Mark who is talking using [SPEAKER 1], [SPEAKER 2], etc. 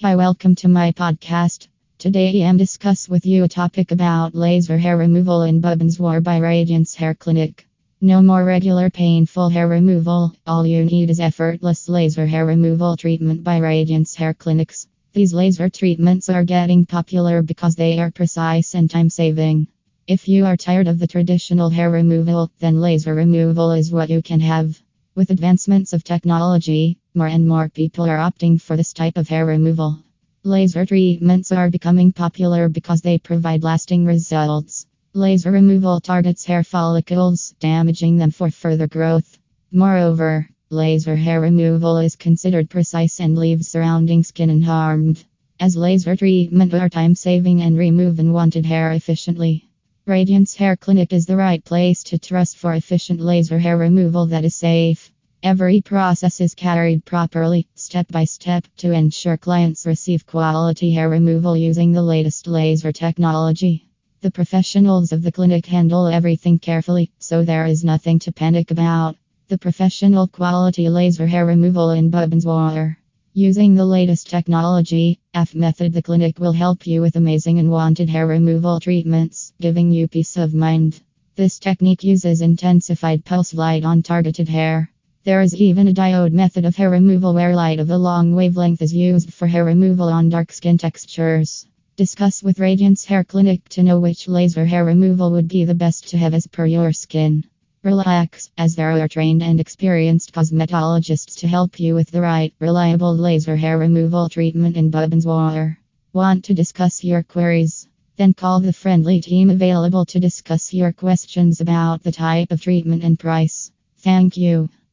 [SPEAKER 1] Hi, welcome to my podcast. Today I am discuss with you a topic about laser hair removal in Bhubaneswar by Radiance Hair Clinic. No more regular painful hair removal. All you need is effortless laser hair removal treatment by Radiance Hair Clinics. These laser treatments are getting popular because they are precise and time saving. If you are tired of the traditional hair removal, then laser removal is what you can have. With advancements of technology, more and more people are opting for this type of hair removal. Laser treatments are becoming popular because they provide lasting results. Laser removal targets hair follicles, damaging them for further growth. Moreover, laser hair removal is considered precise and leaves surrounding skin unharmed. As laser treatment are time saving and remove unwanted hair efficiently. Radiance Hair Clinic is the right place to trust for efficient laser hair removal that is safe. Every process is carried properly, step by step, to ensure clients receive quality hair removal using the latest laser technology. The professionals of the clinic handle everything carefully, so there is nothing to panic about. The professional quality laser hair removal in Bhubaneswar. Using the latest technology, AF Method, the clinic will help you with amazing and wanted hair removal treatments, giving you peace of mind. This technique uses intensified pulse light on targeted hair. There is even a diode method of hair removal where light of a long wavelength is used for hair removal on dark skin textures. Discuss with Radiance Hair Clinic to know which laser hair removal would be the best to have as per your skin. Relax, as there are trained and experienced cosmetologists to help you with the right, reliable laser hair removal treatment in Bhubaneswar. Want to discuss your queries? Then call the friendly team available to discuss your questions about the type of treatment and price. Thank you.